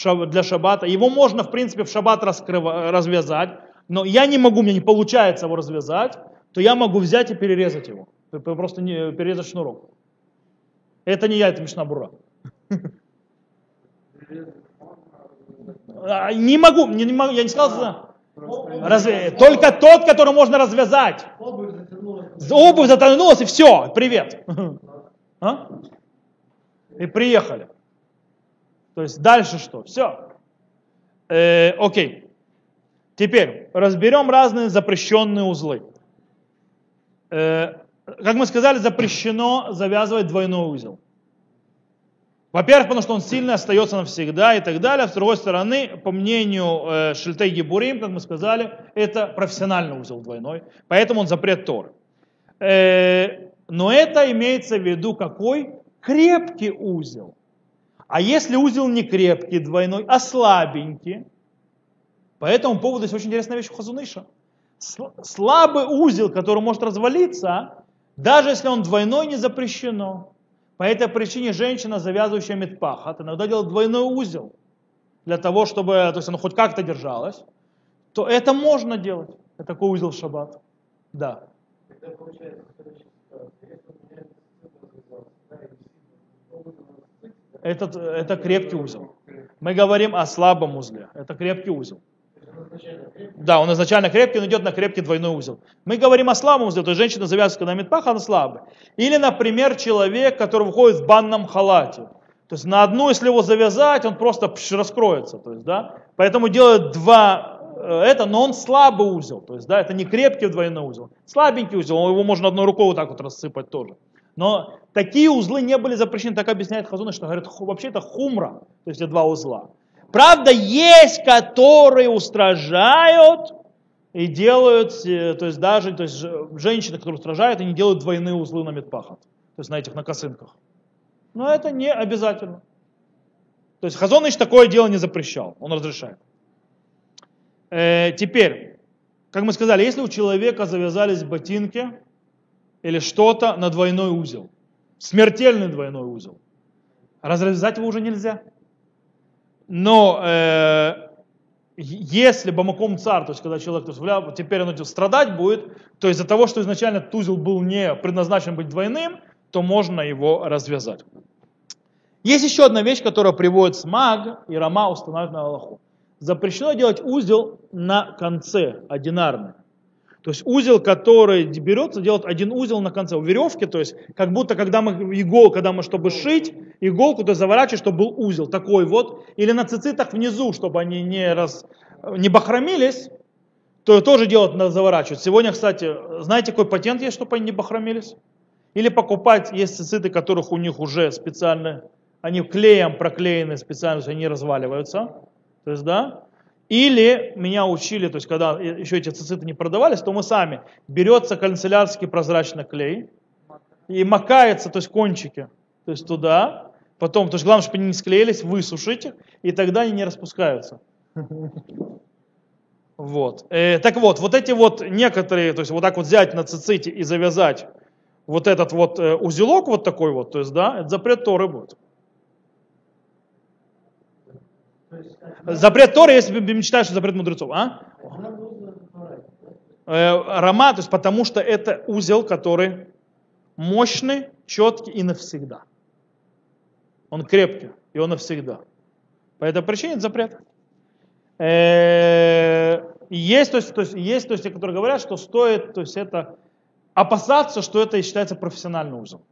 A: для шаббата. Его можно, в принципе, в шаббат развязать, но я не могу, мне не получается его развязать, то я могу взять и перерезать его. Просто не, перерезать шнурок. Это не я, это Мишнабура. А, не могу, не, не могу, я не сказал, разве, только тот, который можно развязать. Обувь затянулась и все, привет. А? И приехали. То есть дальше что? Все. Э, окей. Теперь разберем разные запрещенные узлы. Э, как мы сказали, запрещено завязывать двойной узел. Во-первых, потому что он сильно остается навсегда и так далее. С другой стороны, по мнению э, Шильтей Гибурим, как мы сказали, это профессиональный узел двойной, поэтому он запрет Торы. Э, но это имеется в виду какой? Крепкий узел. А если узел не крепкий двойной, а слабенький, по этому поводу есть очень интересная вещь у Хазуныша. Слабый узел, который может развалиться, даже если он двойной, не запрещено. По этой причине женщина, завязывающая медпахат, иногда делает двойной узел, для того, чтобы то есть оно хоть как-то держалось, то это можно делать. Это такой узел в шаббат. Да. Это, это крепкий узел. Мы говорим о слабом узле. Это крепкий узел. Да, он изначально крепкий, он идет на крепкий двойной узел. Мы говорим о слабом узле, то есть женщина завязывает на медпах, она слабая. Или, например, человек, который выходит в банном халате. То есть на одну, если его завязать, он просто раскроется. То есть, да? Поэтому делают два э, это, но он слабый узел. То есть, да, это не крепкий двойной узел. Слабенький узел, его можно одной рукой вот так вот рассыпать тоже. Но такие узлы не были запрещены, так объясняет Хазуна, что говорят, вообще это хумра, то есть два узла. Правда, есть, которые устражают и делают, э, то есть даже то есть женщины, которые устражают, они делают двойные узлы на медпахат, то есть на этих, на косынках. Но это не обязательно. То есть Хазоныч такое дело не запрещал, он разрешает. Э, теперь, как мы сказали, если у человека завязались ботинки или что-то на двойной узел, смертельный двойной узел, развязать его уже нельзя. Но э, если бамаком царь, то есть когда человек то есть, теперь он страдать будет, то из-за того, что изначально тузел был не предназначен быть двойным, то можно его развязать. Есть еще одна вещь, которая приводит смаг и Рама устанавливает на Аллаху. Запрещено делать узел на конце, одинарный. То есть узел, который берется, делать один узел на конце. У веревки, то есть как будто когда мы иголку, когда мы чтобы шить, иголку то заворачивать, чтобы был узел такой вот. Или на цицитах внизу, чтобы они не, раз, не бахромились, то тоже делать надо заворачивать. Сегодня, кстати, знаете, какой патент есть, чтобы они не бахромились? Или покупать, есть цициты, которых у них уже специально, они клеем проклеены специально, они разваливаются. То есть, да, или меня учили, то есть когда еще эти цициты не продавались, то мы сами, берется канцелярский прозрачный клей и макается, то есть кончики, то есть туда, потом, то есть главное, чтобы они не склеились, высушить и тогда они не распускаются. Вот. Э, так вот, вот эти вот некоторые, то есть вот так вот взять на циците и завязать вот этот вот э, узелок вот такой вот, то есть, да, это запрет Торы будет. Запрет Торы, если мечтаешь, что запрет мудрецов, а? Э, Рома, то есть потому что это узел, который мощный, четкий и навсегда. Он крепкий, и он навсегда. По этой причине это запрет. Э, есть, то есть, то есть, есть, то есть, те, которые говорят, что стоит, то есть это опасаться, что это считается профессиональный узел.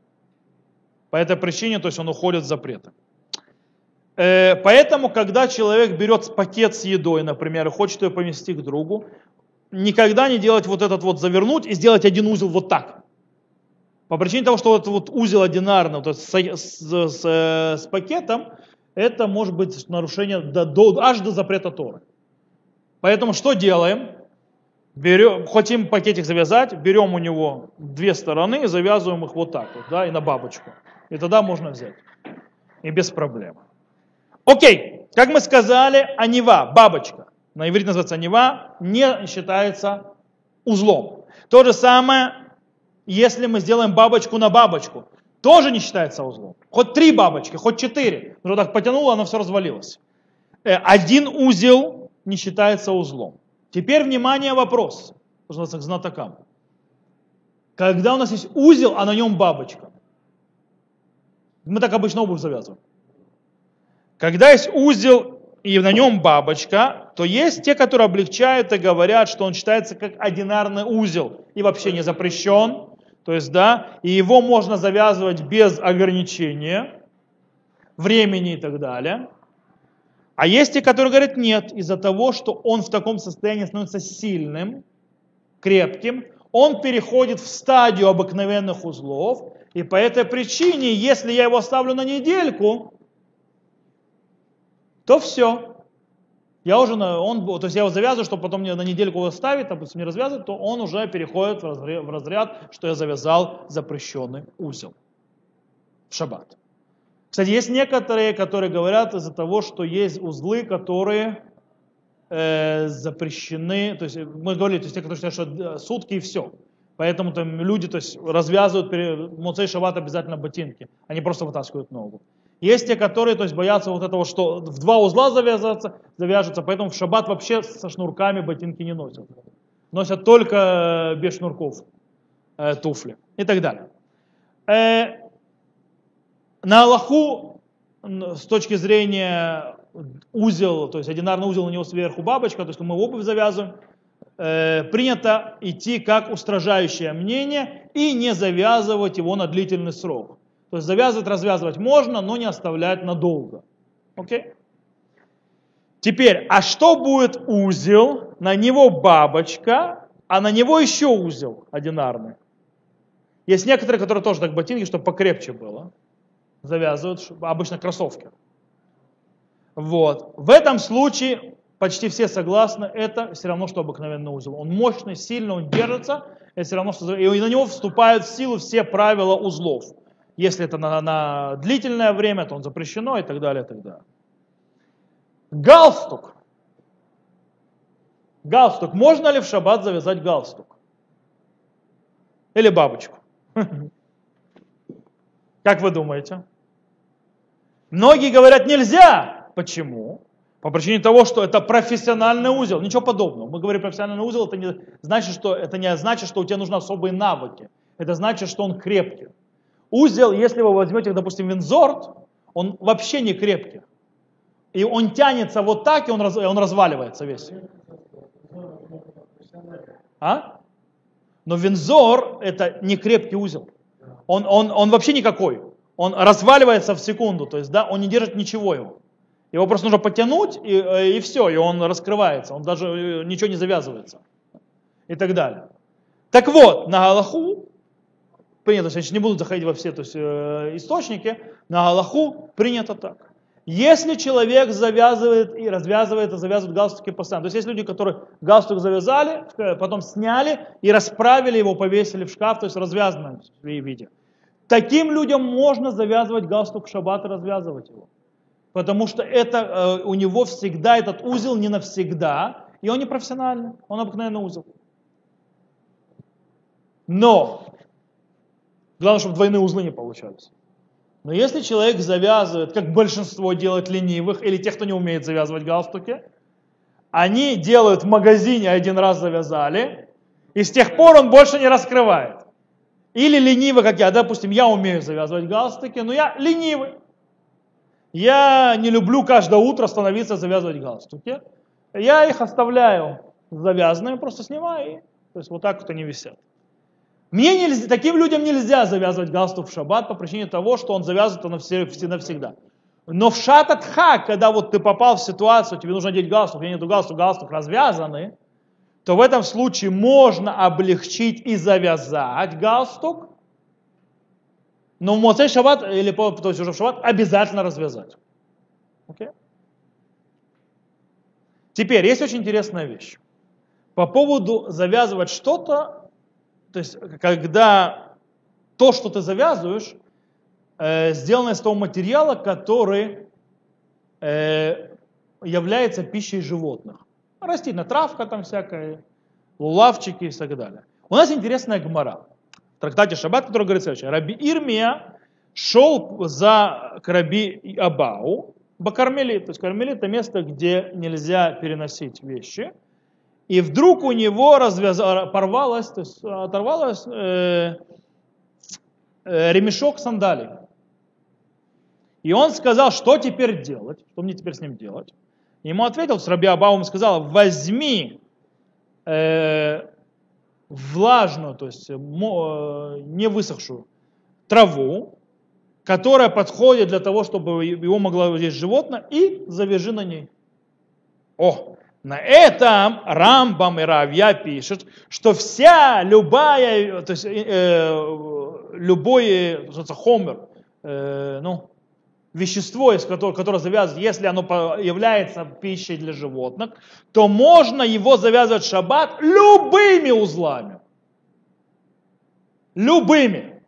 A: По этой причине, то есть он уходит в запреты. Э, поэтому, когда человек берет пакет с едой, например, и хочет ее поместить к другу, никогда не делать вот этот вот завернуть и сделать один узел вот так. По причине того, что этот вот узел одинарный, вот с, с, с, с пакетом, это может быть нарушение до, до, аж до запрета Торы. Поэтому что делаем? Берем, хотим пакетик завязать, берем у него две стороны и завязываем их вот так вот, да, и на бабочку. И тогда можно взять. И без проблем. Окей, как мы сказали, анива, бабочка, на иврите называется анива, не считается узлом. То же самое если мы сделаем бабочку на бабочку, тоже не считается узлом. Хоть три бабочки, хоть четыре. Но так потянуло, оно все развалилось. Э, один узел не считается узлом. Теперь, внимание, вопрос. Пожалуйста, к знатокам. Когда у нас есть узел, а на нем бабочка. Мы так обычно обувь завязываем. Когда есть узел и на нем бабочка, то есть те, которые облегчают и говорят, что он считается как одинарный узел и вообще не запрещен. То есть, да, и его можно завязывать без ограничения времени и так далее. А есть те, которые говорят нет, из-за того, что он в таком состоянии становится сильным, крепким, он переходит в стадию обыкновенных узлов, и по этой причине, если я его оставлю на недельку, то все. Я уже, он, то есть я его завязываю, чтобы потом мне на недельку его ставить, допустим, не развязывать, то он уже переходит в разряд, в разряд, что я завязал запрещенный узел в шаббат. Кстати, есть некоторые, которые говорят из-за того, что есть узлы, которые э, запрещены, то есть мы говорили, то есть те, которые считают, что э, сутки и все. Поэтому там люди то есть, развязывают перед Муцей Шаббат обязательно ботинки, они просто вытаскивают ногу. Есть те, которые то есть, боятся вот этого, что в два узла завязаться, завяжутся, поэтому в шаббат вообще со шнурками ботинки не носят. Носят только э, без шнурков э, туфли и так далее. Э, на Аллаху с точки зрения узел, то есть одинарный узел, на него сверху бабочка, то есть мы обувь завязываем, э, принято идти как устражающее мнение и не завязывать его на длительный срок. То есть завязывать, развязывать можно, но не оставлять надолго. Окей? Теперь, а что будет узел? На него бабочка, а на него еще узел одинарный. Есть некоторые, которые тоже так ботинки, чтобы покрепче было. Завязывают, обычно кроссовки. Вот. В этом случае почти все согласны, это все равно, что обыкновенный узел. Он мощный, сильный, он держится, это все равно, что... И на него вступают в силу все правила узлов. Если это на, на длительное время, то он запрещено и так далее, и так далее. Галстук. Галстук. Можно ли в шаббат завязать галстук? Или бабочку? Как вы думаете? Многие говорят нельзя. Почему? По причине того, что это профессиональный узел. Ничего подобного. Мы говорим профессиональный узел, это не значит, что, это не значит, что у тебя нужны особые навыки. Это значит, что он крепкий. Узел, если вы возьмете, допустим, винзорт, он вообще не крепкий. И он тянется вот так, и он, раз, он разваливается весь. А? Но винзор это не крепкий узел. Он, он, он вообще никакой. Он разваливается в секунду, то есть да, он не держит ничего его. Его просто нужно потянуть, и, э, и все, и он раскрывается, он даже э, ничего не завязывается. И так далее. Так вот, на Галаху принято, я не буду заходить во все то есть, э, источники, на Аллаху принято так. Если человек завязывает и развязывает и завязывает галстуки постоянно, то есть есть люди, которые галстук завязали, потом сняли и расправили его, повесили в шкаф, то есть развязанном виде. Таким людям можно завязывать галстук в шаббат и развязывать его. Потому что это э, у него всегда этот узел не навсегда, и он не профессиональный, он обыкновенный узел. Но Главное, чтобы двойные узлы не получались. Но если человек завязывает, как большинство делает ленивых, или тех, кто не умеет завязывать галстуки, они делают в магазине один раз завязали, и с тех пор он больше не раскрывает. Или ленивый, как я, допустим, я умею завязывать галстуки, но я ленивый. Я не люблю каждое утро становиться завязывать галстуки. Я их оставляю завязанными, просто снимаю, и, то есть вот так вот они висят. Мне нельзя, таким людям нельзя завязывать галстук в шаббат по причине того, что он завязывает навсегда. Но в шататха, когда вот ты попал в ситуацию, тебе нужно одеть галстук, я нету галстук, галстук развязанный, то в этом случае можно облегчить и завязать галстук, но в Моцей шаббат, или то есть уже в шаббат, обязательно развязать. Okay? Теперь, есть очень интересная вещь. По поводу завязывать что-то, то есть, когда то, что ты завязываешь, э, сделано из того материала, который э, является пищей животных. Растительная травка там всякая, лулавчики и так далее. У нас интересная гмора. в трактате Шаббат, который говорит следующее. Раби Ирмия шел за к Раби Абау, Бакармелит. То есть Кармелит это место, где нельзя переносить вещи. И вдруг у него развязалось, порвалось, то есть оторвалось э, э, ремешок сандалий. И он сказал, что теперь делать, что мне теперь с ним делать. Ему ответил, Раби Абаум сказал, возьми э, влажную, то есть э, не высохшую траву, которая подходит для того, чтобы его могло есть животное, и завяжи на ней. О, на этом Рамбам и Равья пишут, что вся, любая, то есть э, любой, хомер, э, ну, вещество, из которого, которое завязывается, если оно является пищей для животных, то можно его завязывать в шаббат любыми узлами. Любыми.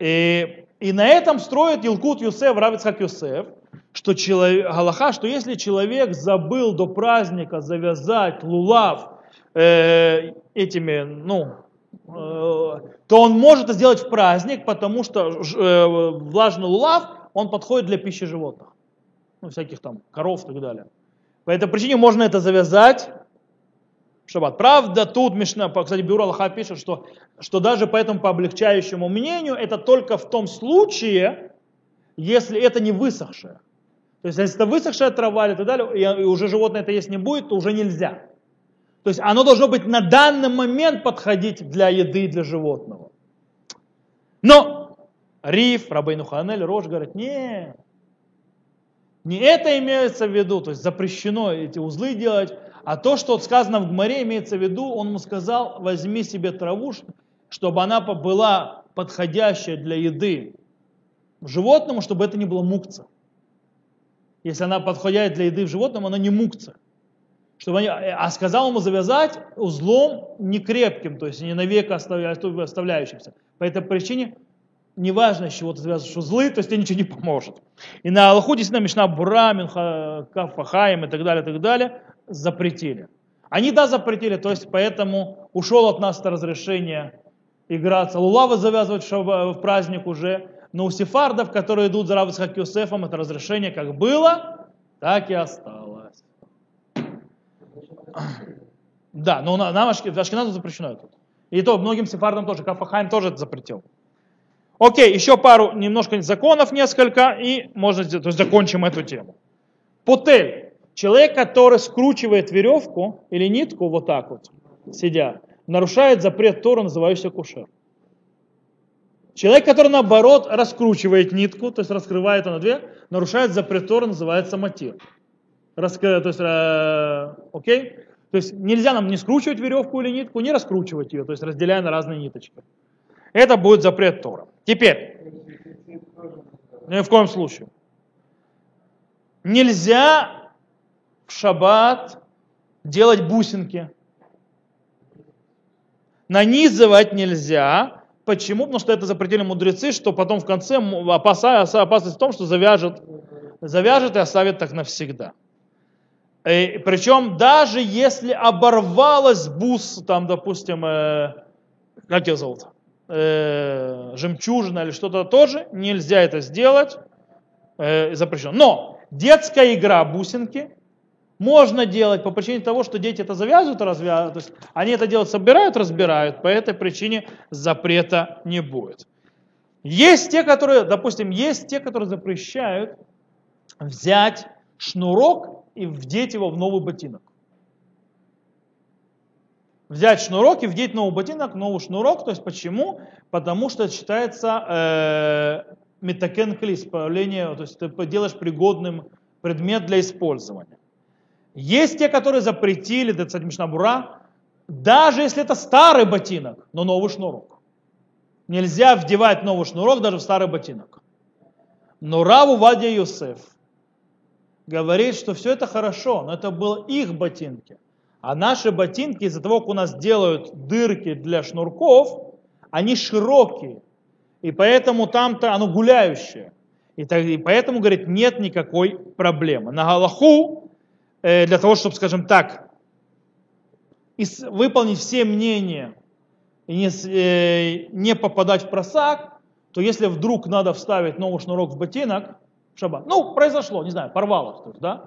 A: И, и на этом строит Илкут Юсеф, Равицхак Юсеф, что человек, Галаха, что если человек забыл до праздника завязать лулав э, этими, ну, э, то он может это сделать в праздник, потому что э, влажный лулав, он подходит для пищи животных. Ну, всяких там коров и так далее. По этой причине можно это завязать шаббат. Правда, тут Мишна, кстати, Бюро Аллаха пишет, что, что даже по этому по облегчающему мнению, это только в том случае, если это не высохшее. То есть, если это высохшая трава и так далее, и уже животное это есть не будет, то уже нельзя. То есть оно должно быть на данный момент подходить для еды для животного. Но Риф, Рабейну Ханель, Рош говорят, не, не это имеется в виду, то есть запрещено эти узлы делать, а то, что сказано в Гмаре, имеется в виду, он ему сказал, возьми себе траву, чтобы она была подходящая для еды животному, чтобы это не было мукца. Если она подходит для еды в животном, она не мукца чтобы они, а сказал ему завязать узлом не крепким, то есть не навек оставляющимся. По этой причине неважно, из чего ты завязываешь узлы, то есть тебе ничего не поможет. И на Аллаху действительно Мишна Бурамин, Кафахаем и так далее, и так далее запретили. Они да запретили, то есть поэтому ушел от нас это разрешение играться. Лулавы завязывать в праздник уже, но у сефардов, которые идут за Равицхак Юсефом, это разрешение как было, так и осталось. Да, но на, на Ашкеназу запрещено это. И то многим сефардам тоже, Кафахайм тоже это запретил. Окей, еще пару немножко законов несколько, и можно то есть, закончим эту тему. Путель. Человек, который скручивает веревку или нитку вот так вот, сидя, нарушает запрет Тора, называющийся кушер. Человек, который наоборот раскручивает нитку, то есть раскрывает ее на две, нарушает запрет Тора, называется матир раска, то есть, э, окей? То есть нельзя нам не скручивать веревку или нитку, не раскручивать ее, то есть разделяя на разные ниточки. Это будет запрет Тора. Теперь, ни в коем случае. Нельзя в шаббат делать бусинки. Нанизывать нельзя. Почему? Потому что это запретили мудрецы, что потом в конце опасность в том, что завяжет, завяжет и оставит так навсегда. И, э, причем даже если оборвалась бус, там, допустим, э, как ее зовут, э, жемчужина или что-то тоже, нельзя это сделать, э, запрещено. Но детская игра бусинки можно делать по причине того, что дети это завязывают, развязывают, то есть они это делают, собирают, разбирают, по этой причине запрета не будет. Есть те, которые, допустим, есть те, которые запрещают взять шнурок и вдеть его в новый ботинок. Взять шнурок и вдеть новый ботинок, новый шнурок. То есть почему? Потому что это считается э, метакен появление, то есть ты делаешь пригодным предмет для использования. Есть те, которые запретили, это, кстати, Мишнабура, даже если это старый ботинок, но новый шнурок. Нельзя вдевать новый шнурок даже в старый ботинок. Но Раву Вадия Юсеф говорит, что все это хорошо, но это было их ботинки. А наши ботинки, из-за того, как у нас делают дырки для шнурков, они широкие. И поэтому там-то оно гуляющее. И, так, и поэтому, говорит, нет никакой проблемы. На Галаху, для того, чтобы, скажем так, выполнить все мнения и не, э, не попадать в просак, то если вдруг надо вставить новый шнурок в ботинок в шаббат, ну, произошло, не знаю, порвалось, то да,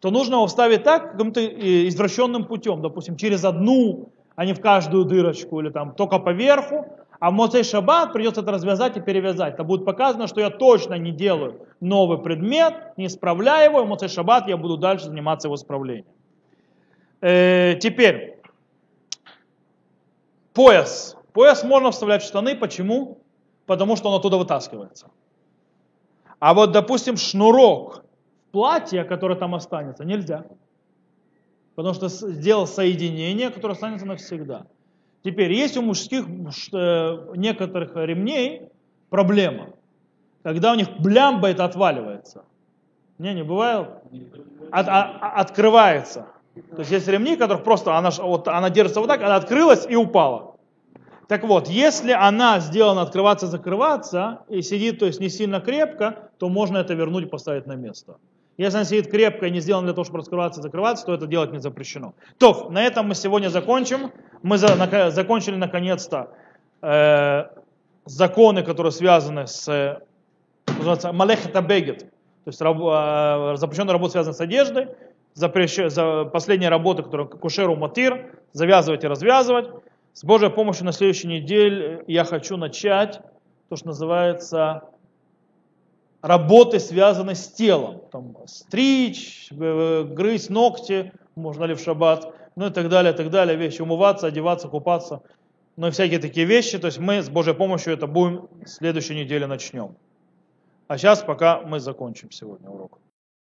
A: то нужно его вставить так, каким-то э, извращенным путем, допустим, через одну, а не в каждую дырочку, или там только поверху, а в Моцей Шаббат придется это развязать и перевязать. Это будет показано, что я точно не делаю новый предмет, не исправляю его, и в Моцей Шаббат я буду дальше заниматься его исправлением. Э, теперь, пояс. Пояс можно вставлять в штаны, почему? Потому что он оттуда вытаскивается. А вот, допустим, шнурок в платье, которое там останется, нельзя. Потому что сделал соединение, которое останется навсегда. Теперь, есть у мужских э, некоторых ремней проблема. Когда у них блямба это отваливается. Не, не бывает? От- а- а- открывается. То есть есть ремни, которых просто она, вот, она держится вот так, она открылась и упала. Так вот, если она сделана открываться, закрываться и сидит, то есть не сильно крепко, то можно это вернуть и поставить на место. Если она сидит крепко и не сделана для того, чтобы раскрываться и закрываться, то это делать не запрещено. То, на этом мы сегодня закончим. Мы за- нака- закончили наконец-то э, законы, которые связаны с э, называется малехета бегет, то есть раб, э, запрещенная работа связана с одеждой, запрещ- за последняя работа, которая кушеру матир, завязывать и развязывать. С Божьей помощью на следующей неделе я хочу начать то, что называется работы, связанные с телом. Там, стричь, э, грызть ногти, можно ли в шаббат, ну и так далее, так далее, вещи, умываться, одеваться, купаться, ну и всякие такие вещи. То есть мы с Божьей помощью это будем в следующей неделе начнем. А сейчас пока мы закончим сегодня урок.